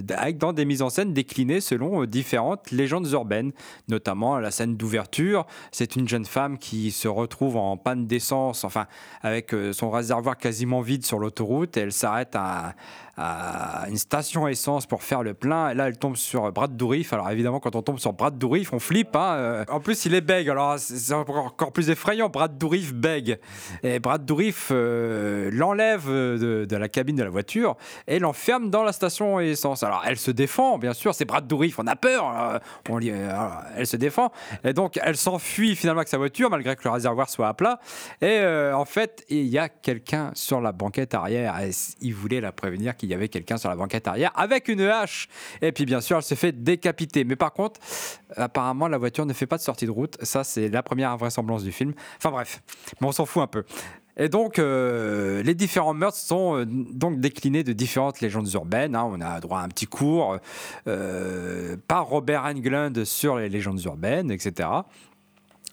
avec dans des mises en scène déclinées selon différentes légendes légendes urbaines, notamment la scène d'ouverture. C'est une jeune femme qui se retrouve en panne d'essence, enfin avec euh, son réservoir quasiment vide sur l'autoroute, elle s'arrête à, une station essence pour faire le plein. Et là, elle tombe sur Brad Dourif. Alors évidemment, quand on tombe sur Brad Dourif, on flippe. hein. Euh, En plus, il est bègue. Alors c'est encore plus effrayant. Brad Dourif bègue. Et Brad Dourif euh, l'enlève de, de la cabine de la voiture et l'enferme dans la station essence. Alors elle se défend, bien sûr. C'est Brad Dourif. On a peur. Elle se défend. Et donc, elle s'enfuit finalement avec sa voiture, malgré que le réservoir soit à plat. Et euh, en fait, il y a quelqu'un sur la banquette arrière. Il voulait la prévenir qu'il y avait quelqu'un sur la banquette arrière avec une hache? Et puis, bien sûr, elle se fait décapiter. Mais par contre, apparemment, la voiture ne fait pas de sortie de route. Ça, c'est la première invraisemblance du film. Enfin bref, mais on s'en fout un peu. Et donc, euh, les différents meurtres sont euh, donc déclinés de différentes légendes urbaines. hein. On a droit à un petit cours euh, par Robert Englund sur les légendes urbaines, etc.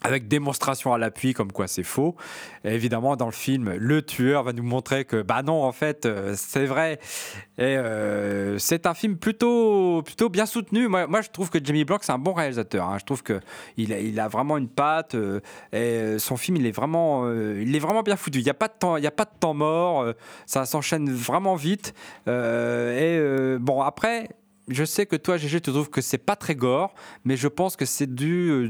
Avec démonstration à l'appui, comme quoi c'est faux. Évidemment, dans le film, le tueur va nous montrer que, bah non, en fait, euh, c'est vrai. Et euh, c'est un film plutôt, plutôt bien soutenu. Moi, moi, je trouve que Jamie Blanc, c'est un bon réalisateur. hein. Je trouve qu'il a, il a vraiment une patte. euh, et son film, il est vraiment, il est vraiment bien foutu. Il n'y a pas de temps, il y a pas de temps mort. ça s'enchaîne vraiment vite. Et bon, après. Je sais que toi, GG, tu trouves que c'est pas très gore, mais je pense que c'est dû, euh,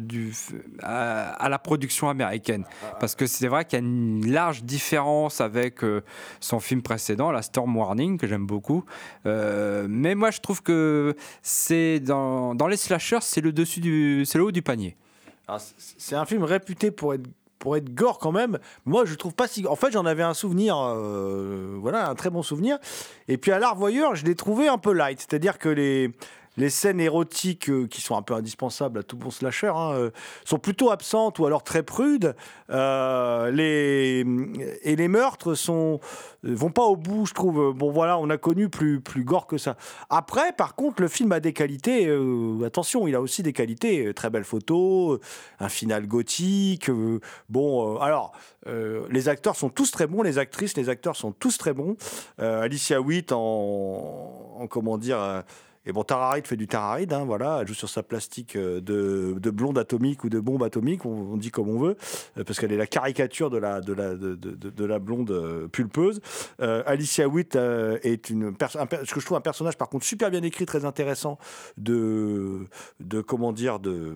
à, la production américaine. Parce que c'est vrai qu'il y a une large différence avec euh, son film précédent, la Storm Warning, que j'aime beaucoup. Euh, mais moi, je trouve que c'est dans, dans les slashers, c'est le c'est le haut du panier. C- C'est un film réputé pour être pour être gore quand même. Moi, je trouve pas si. En fait, j'en avais un souvenir, euh, voilà, un très bon souvenir. Et puis à la revoyeur, je l'ai trouvé un peu light. C'est-à-dire que les les scènes érotiques euh, qui sont un peu indispensables à tout bon slasher hein, euh, sont plutôt absentes ou alors très prudes. Euh, les et les meurtres sont vont pas au bout, je trouve. Bon, voilà, on a connu plus plus gore que ça. Après, par contre, le film a des qualités. attention, il a aussi des qualités. Très belles photos, un final gothique. bon, alors, les acteurs sont tous très bons, les actrices, les acteurs sont tous très bons. Alicia Witt en, en comment dire. Et bon, Tara Reid fait du Tara Reid, hein, voilà, elle joue sur sa plastique euh, de, de blonde atomique ou de bombe atomique, on, dit comme on veut, euh, parce qu'elle est la caricature de la, de la, de, de- de- de la blonde euh, pulpeuse. Alicia Witt est une perso- un per- ce que je trouve un personnage par contre super bien écrit, très intéressant de comment dire, de,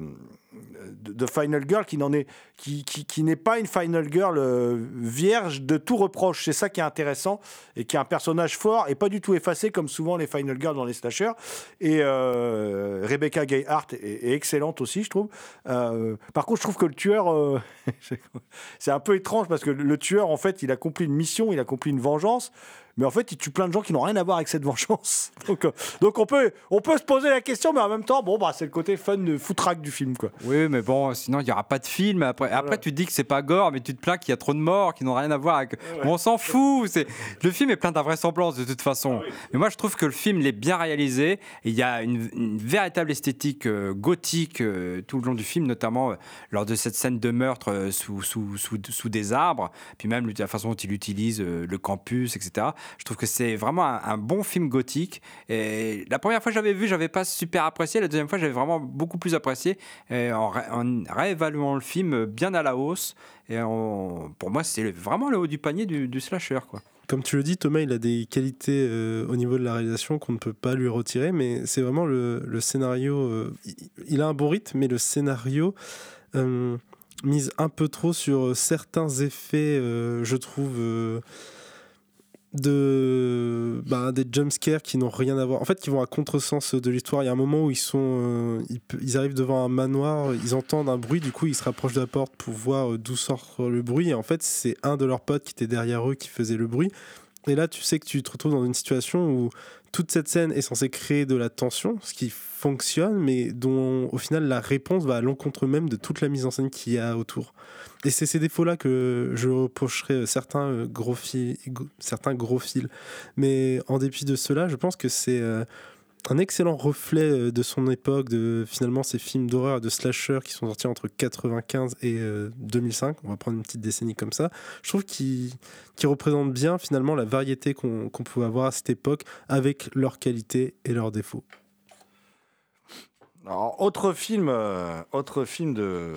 de, Final Girl qui n'en est qui, qui, n'est pas une Final Girl euh, vierge de tout reproche. C'est ça qui est intéressant et qui est un personnage fort et pas du tout effacé comme souvent les Final Girls dans les slashers. Et euh, Rebecca Gayheart est, est excellente aussi, je trouve. Euh, par contre, je trouve que le tueur, c'est un peu étrange parce que le tueur, en fait, il accomplit une mission, il accomplit une vengeance. Mais en fait, il tue plein de gens qui n'ont rien à voir avec cette vengeance. Donc, euh, donc on, peut, on peut se poser la question, mais en même temps, bon, bah, c'est le côté fun de foutraque du film. Quoi. Oui, mais bon, sinon il n'y aura pas de film. Après, après tu te dis que c'est pas gore, mais tu te plains qu'il y a trop de morts qui n'ont rien à voir avec. Mais on s'en fout. C'est le film est plein d'invraisemblances de toute façon. Mais moi, je trouve que le film il est bien réalisé. Il y a une, une véritable esthétique euh, gothique euh, tout le long du film, notamment lors de cette scène de meurtre sous, sous, sous, sous des arbres, puis même la façon dont il utilise le campus, etc. Je trouve que c'est vraiment un, bon film gothique. Et la première fois que j'avais vu, j'avais pas super apprécié. La deuxième fois, j'avais vraiment beaucoup plus apprécié. En, ré- en réévaluant le film bien à la hausse. Et pour moi, c'est vraiment le haut du panier du, slasher. Comme tu le dis, Thomas, il a des qualités euh, au niveau de la réalisation qu'on ne peut pas lui retirer, mais c'est vraiment le, scénario. euh, il, a un bon rythme, mais le scénario euh, mise un peu trop sur certains effets, je trouve. De bah, des jumpscares qui n'ont rien à voir en fait qui vont à contresens de l'histoire. Il y a un moment où ils sont euh, ils arrivent devant un manoir ils entendent un bruit du coup ils se rapprochent de la porte pour voir euh, d'où sort le bruit. Et en fait c'est un de leurs potes qui était derrière eux qui faisait le bruit. Et là tu sais que tu te retrouves dans une situation où toute cette scène est censée créer de la tension ce qui fonctionne mais dont au final la réponse va à l'encontre même de toute la mise en scène qu'il y a autour et c'est ces défauts-là que je reprocherais certains euh, gros, fi- go- certains gros fils. Mais en dépit de cela, je pense que c'est euh, un excellent reflet euh, de son époque, de finalement ces films d'horreur, de slasher qui sont sortis entre 95 et euh, 2005. On va prendre une petite décennie comme ça. Je trouve qu'ils représentent bien finalement la variété qu'on qu'on pouvait avoir à cette époque avec leurs qualités et leurs défauts. Alors, autre film, euh, autre film de,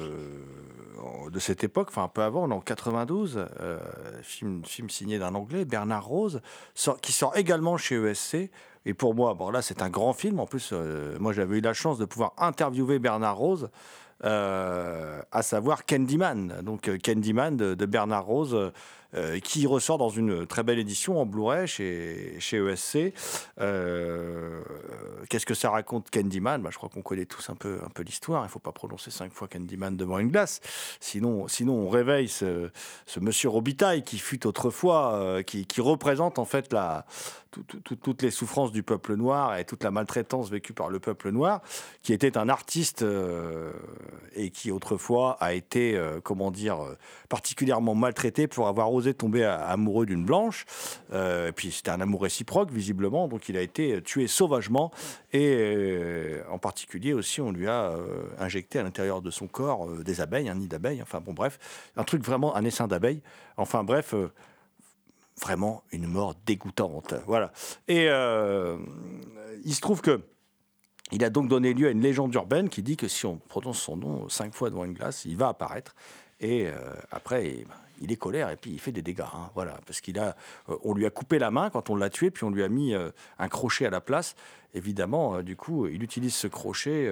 de cette époque, enfin un peu avant, en 92, euh, film, film signé d'un Anglais, Bernard Rose, sort- qui sort également chez ESC. Et pour moi, bon là c'est un grand film. En plus, euh, moi j'avais eu la chance de pouvoir interviewer Bernard Rose, euh, à savoir Candyman. Donc euh, Candyman de, de Bernard Rose, euh, qui ressort dans une très belle édition en Blu-ray chez, chez ESC. Euh, Qu'est-ce que ça raconte Candyman? Bah, Je crois qu'on connaît tous un peu, un peu l'histoire. Il ne faut pas prononcer cinq fois Candyman devant une glace. Sinon, sinon on réveille ce, monsieur Robitaille qui fut autrefois, euh, qui, qui représente en fait la, tout- tout- tout- toutes les souffrances du peuple noir et toute la maltraitance vécue par le peuple noir, qui était un artiste et qui autrefois a été, comment dire, particulièrement maltraité pour avoir osé tomber a- amoureux d'une blanche. Euh, et puis c'était un amour réciproque visiblement, donc il a été tué sauvagement et euh, en particulier aussi on lui a euh, injecté à l'intérieur de son corps des abeilles, un nid d'abeilles. Enfin bon bref, un truc vraiment un essaim d'abeilles. Enfin bref. vraiment une mort dégoûtante. Voilà. Et il se trouve que il a donc donné lieu à une légende urbaine qui dit que si on prononce son nom cinq fois devant une glace, il va apparaître. Et euh, après, il est colère et puis il fait des dégâts. hein, voilà, parce qu'il a, euh, on lui a coupé la main quand on l'a tué, puis on lui a mis euh, un crochet à la place. Évidemment, euh, du coup, il utilise ce crochet,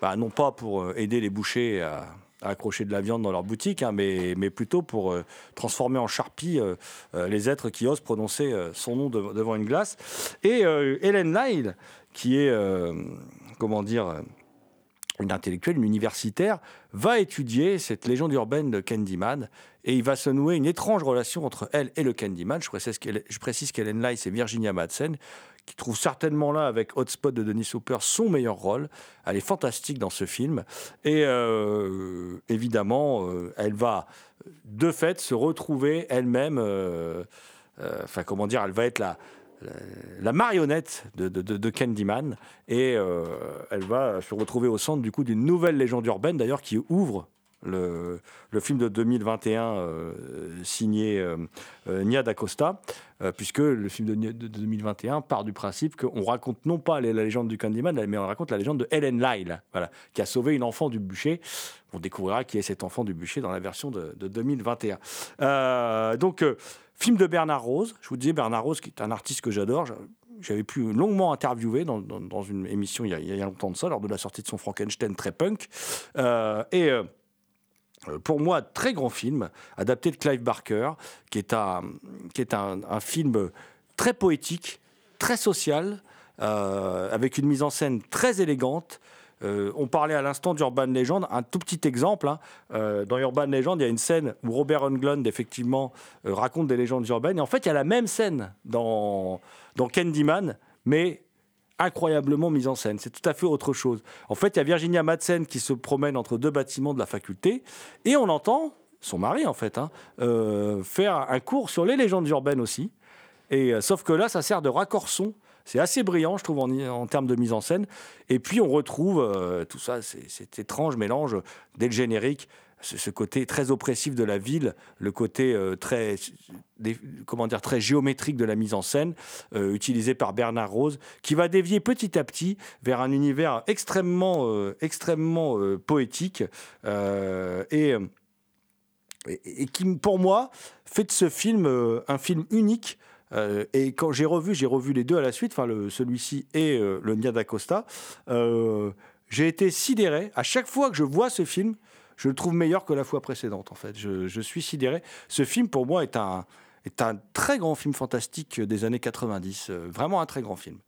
bah, non pas pour aider les bouchers à, accrocher de la viande dans leur boutique, hein, mais, mais plutôt pour transformer en charpie les êtres qui osent prononcer son nom de- devant une glace. Et Hélène Lyle, qui est, comment dire, une intellectuelle, une universitaire, va étudier cette légende urbaine de Candyman et il va se nouer une étrange relation entre elle et le Candyman. Je précise qu'elle- je précise qu'Hélène Lyle, c'est Virginia Madsen, qui trouve certainement là, avec Hotspot de Denis Hopper, son meilleur rôle. Elle est fantastique dans ce film. Et euh, évidemment, euh, elle va de fait se retrouver elle-même, euh, enfin comment dire, elle va être la, la, marionnette de, de- Candyman et elle va se retrouver au centre du coup d'une nouvelle légende urbaine d'ailleurs qui ouvre le, film de 2021 euh, signé euh, euh, Nia d'Acosta, euh, puisque le film de, Nia- de 2021 part du principe qu'on raconte non pas la légende du Candyman, mais on raconte la légende de Helen Lyle, voilà, qui a sauvé une enfant du bûcher. On découvrira qui est cet enfant du bûcher dans la version de, de 2021. Euh, donc, film de Bernard Rose. Je vous disais, Bernard Rose, qui est un artiste que j'adore. j'a- J'avais pu longuement interviewer dans, une émission il y, a, longtemps de ça, lors de la sortie de son Frankenstein très punk. Et. Pour moi, très grand film, adapté de Clive Barker, qui est un, qui est un, film très poétique, très social, euh, avec une mise en scène très élégante. Euh, on parlait à l'instant d'Urban Legend. Un tout petit exemple. hein. Euh, dans Urban Legend, il y a une scène où Robert Englund, effectivement, euh, raconte des légendes urbaines. Et en fait, il y a la même scène dans, dans Candyman, mais incroyablement mise en scène. C'est tout à fait autre chose. En fait, il y a Virginia Madsen qui se promène entre deux bâtiments de la faculté et on entend son mari, en fait, hein, euh, faire un cours sur les légendes urbaines aussi. Et, euh, sauf que là, ça sert de raccord-son. C'est assez brillant, je trouve, en, en termes de mise en scène. Et puis, on retrouve euh, tout ça, c'est- cet étrange mélange dès le générique, ce, côté très oppressif de la ville, le côté euh, très, des- comment dire, très géométrique de la mise en scène, euh, utilisé par Bernard Rose, qui va dévier petit à petit vers un univers extrêmement, euh, extrêmement euh, poétique et, et, qui, pour moi, fait de ce film un film unique. Et quand j'ai revu, j'ai revu les deux à la suite, enfin celui-ci et le Nia d'Acosta, euh, j'ai été sidéré. À chaque fois que je vois ce film, je le trouve meilleur que la fois précédente. En fait, je, suis sidéré. Ce film, pour moi, est un est un très grand film fantastique des années 90. euh, vraiment un très grand film.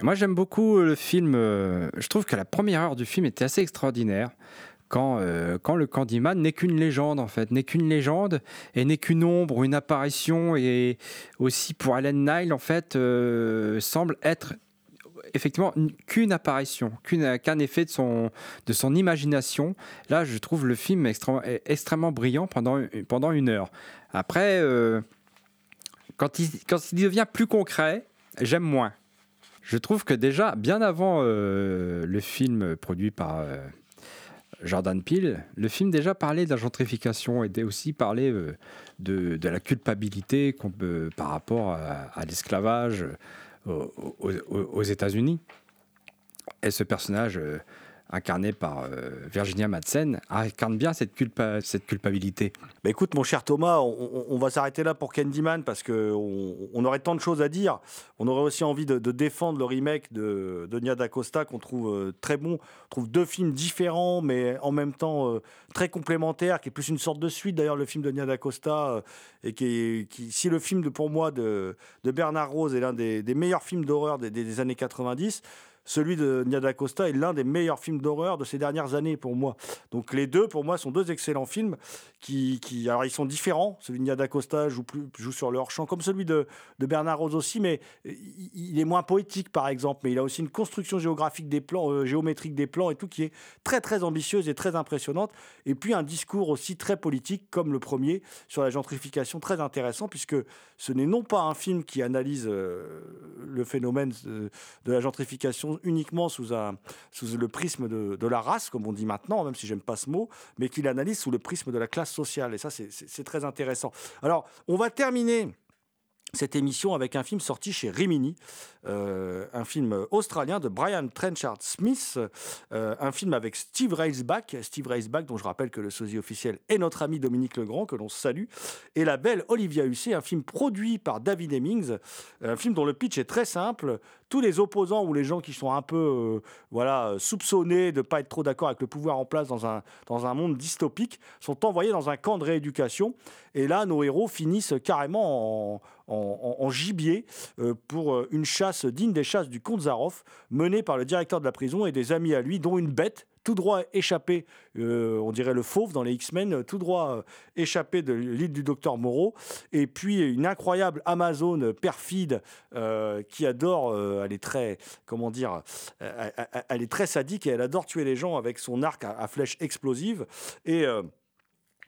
Moi, j'aime beaucoup le film. euh, je trouve que la première heure du film était assez extraordinaire. Quand, euh, quand le Candyman n'est qu'une légende, en fait, n'est qu'une légende et n'est qu'une ombre, une apparition, et aussi pour Helen Nile, en fait, euh, semble être effectivement une- qu'une apparition, qu'une- qu'un effet de son, de son imagination. Là, je trouve le film extrêmement, brillant pendant, pendant une heure. Après, euh, quand, il, quand il devient plus concret, j'aime moins. Je trouve que déjà, bien avant euh, le film produit par euh, Jordan Peele, le film déjà parlait de la gentrification et aussi parlait euh, de, de la culpabilité par rapport à, l'esclavage euh, aux, États-Unis. Et ce personnage, incarné par euh, Virginia Madsen, incarne bien cette, culpa- cette culpabilité. Bah écoute, mon cher Thomas, on, va s'arrêter là pour Candyman parce qu'on on aurait tant de choses à dire. On aurait aussi envie de, défendre le remake de, de Nia DaCosta qu'on trouve euh, très bon. On trouve deux films différents, mais en même temps euh, très complémentaires, qui est plus une sorte de suite d'ailleurs, le film de Nia DaCosta. et qui, si le film de, pour moi de, Bernard Rose est l'un des, meilleurs films d'horreur des années 90, celui de Nia DaCosta est l'un des meilleurs films d'horreur de ces dernières années pour moi. Donc les deux, pour moi, sont deux excellents films qui, alors ils sont différents. Celui de Nia DaCosta joue, plus, joue sur le hors-champ, comme celui de, de Bernard Rose aussi, mais il, il est moins poétique, par exemple. Mais il a aussi une construction géographique des plans, euh, géométrique des plans et tout qui est très très ambitieuse et très impressionnante. Et puis un discours aussi très politique, comme le premier sur la gentrification, très intéressant, puisque ce n'est non pas un film qui analyse euh, le phénomène euh, de la gentrification uniquement sous, le prisme de, de la race, comme on dit maintenant, même si j'aime pas ce mot, mais qui l'analyse sous le prisme de la classe sociale. Et ça, c'est très intéressant. Alors, on va terminer cette émission avec un film sorti chez Rimini, euh, un film australien de Brian Trenchard Smith, euh, un film avec Steve Reisbach, Steve Reisbach dont je rappelle que le sosie officiel est notre ami Dominique Legrand, que l'on salue, et la belle Olivia Hussey, un film produit par David Hemmings, un film dont le pitch est très simple. Tous les opposants ou les gens qui sont un peu euh, voilà, soupçonnés de ne pas être trop d'accord avec le pouvoir en place dans un, dans un monde dystopique sont envoyés dans un camp de rééducation. Et là, nos héros finissent carrément en, en- gibier euh, pour euh, une chasse digne des chasses du comte Zaroff, menée par le directeur de la prison et des amis à lui, dont une bête tout droit échappé, euh, on dirait le fauve dans les X-Men, tout droit euh, échappé de l'île du docteur Moreau, et puis une incroyable Amazone perfide euh, qui adore, elle est très, comment dire, elle- est très sadique et elle adore tuer les gens avec son arc à, à flèche explosive, et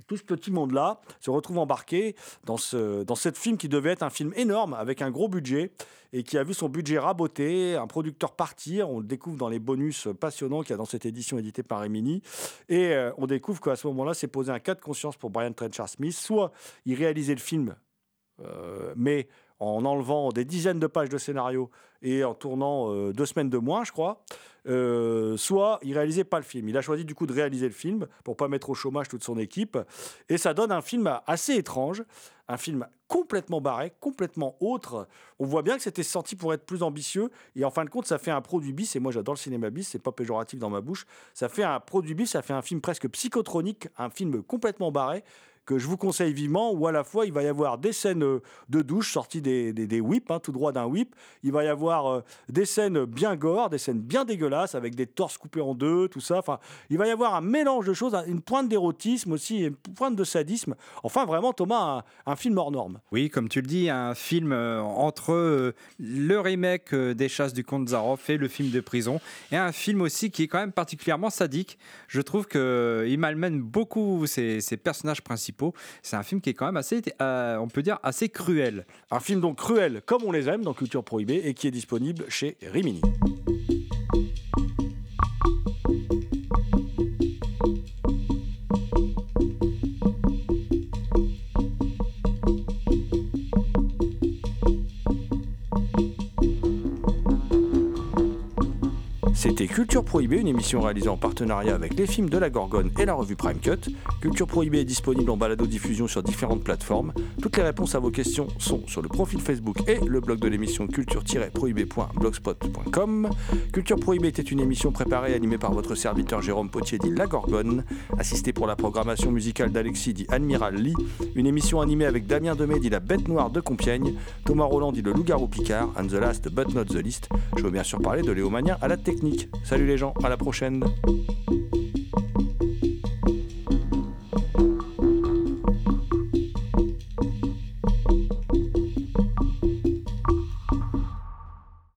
tout ce petit monde-là se retrouve embarqué dans, ce, dans cette film qui devait être un film énorme avec un gros budget et qui a vu son budget raboté, un producteur partir. On le découvre dans les bonus passionnants qu'il y a dans cette édition éditée par Emini. Et euh, on découvre qu'à ce moment-là, c'est posé un cas de conscience pour Brian Trenchard Smith. Soit il réalisait le film, euh, mais en enlevant des dizaines de pages de scénario et en tournant euh, deux semaines de moins, je crois. Euh, soit il réalisait pas le film. Il a choisi du coup de réaliser le film pour pas mettre au chômage toute son équipe. Et ça donne un film assez étrange, un film complètement barré, complètement autre. On voit bien que c'était senti pour être plus ambitieux. Et en fin de compte, ça fait un produit bis. Et moi, j'adore le cinéma bis. C'est pas péjoratif dans ma bouche. Ça fait un produit bis. Ça fait un film presque psychotronique, un film complètement barré que je vous conseille vivement, où à la fois il va y avoir des scènes euh, de douche sorties des, des, whips, hein, tout droit d'un whip. Il va y avoir euh, des scènes bien gore, des scènes bien dégueulasses, avec des torses coupés en deux, tout ça. Enfin, il va y avoir un mélange de choses, une pointe d'érotisme aussi, une pointe de sadisme. Enfin, vraiment, Thomas, un, film hors norme. Oui, comme tu le dis, un film euh, entre le remake des chasses du comte Zaroff et le film de prison, et un film aussi qui est quand même particulièrement sadique. Je trouve qu'il malmène beaucoup ses, ses personnages principaux. C'est un film qui est quand même assez, euh, on peut dire, assez cruel. Un film donc cruel, comme on les aime dans Culture Prohibée, et qui est disponible chez Rimini. C'était Culture Prohibée, une émission réalisée en partenariat avec les films de la Gorgone et la revue Prime Cut. Culture Prohibée est disponible en balado-diffusion sur différentes plateformes. Toutes les réponses à vos questions sont sur le profil Facebook et le blog de l'émission culture-prohibée.blogspot.com. Culture Prohibée était une émission préparée et animée par votre serviteur Jérôme Potier dit La Gorgone, assisté pour la programmation musicale d'Alexis dit Admiral Lee, une émission animée avec Damien Demey dit La Bête Noire de Compiègne, Thomas Roland dit Le Loup-Garou Picard, and the last but not the least. Je veux bien sûr parler de Léomania à la technique. Salut les gens, à la prochaine.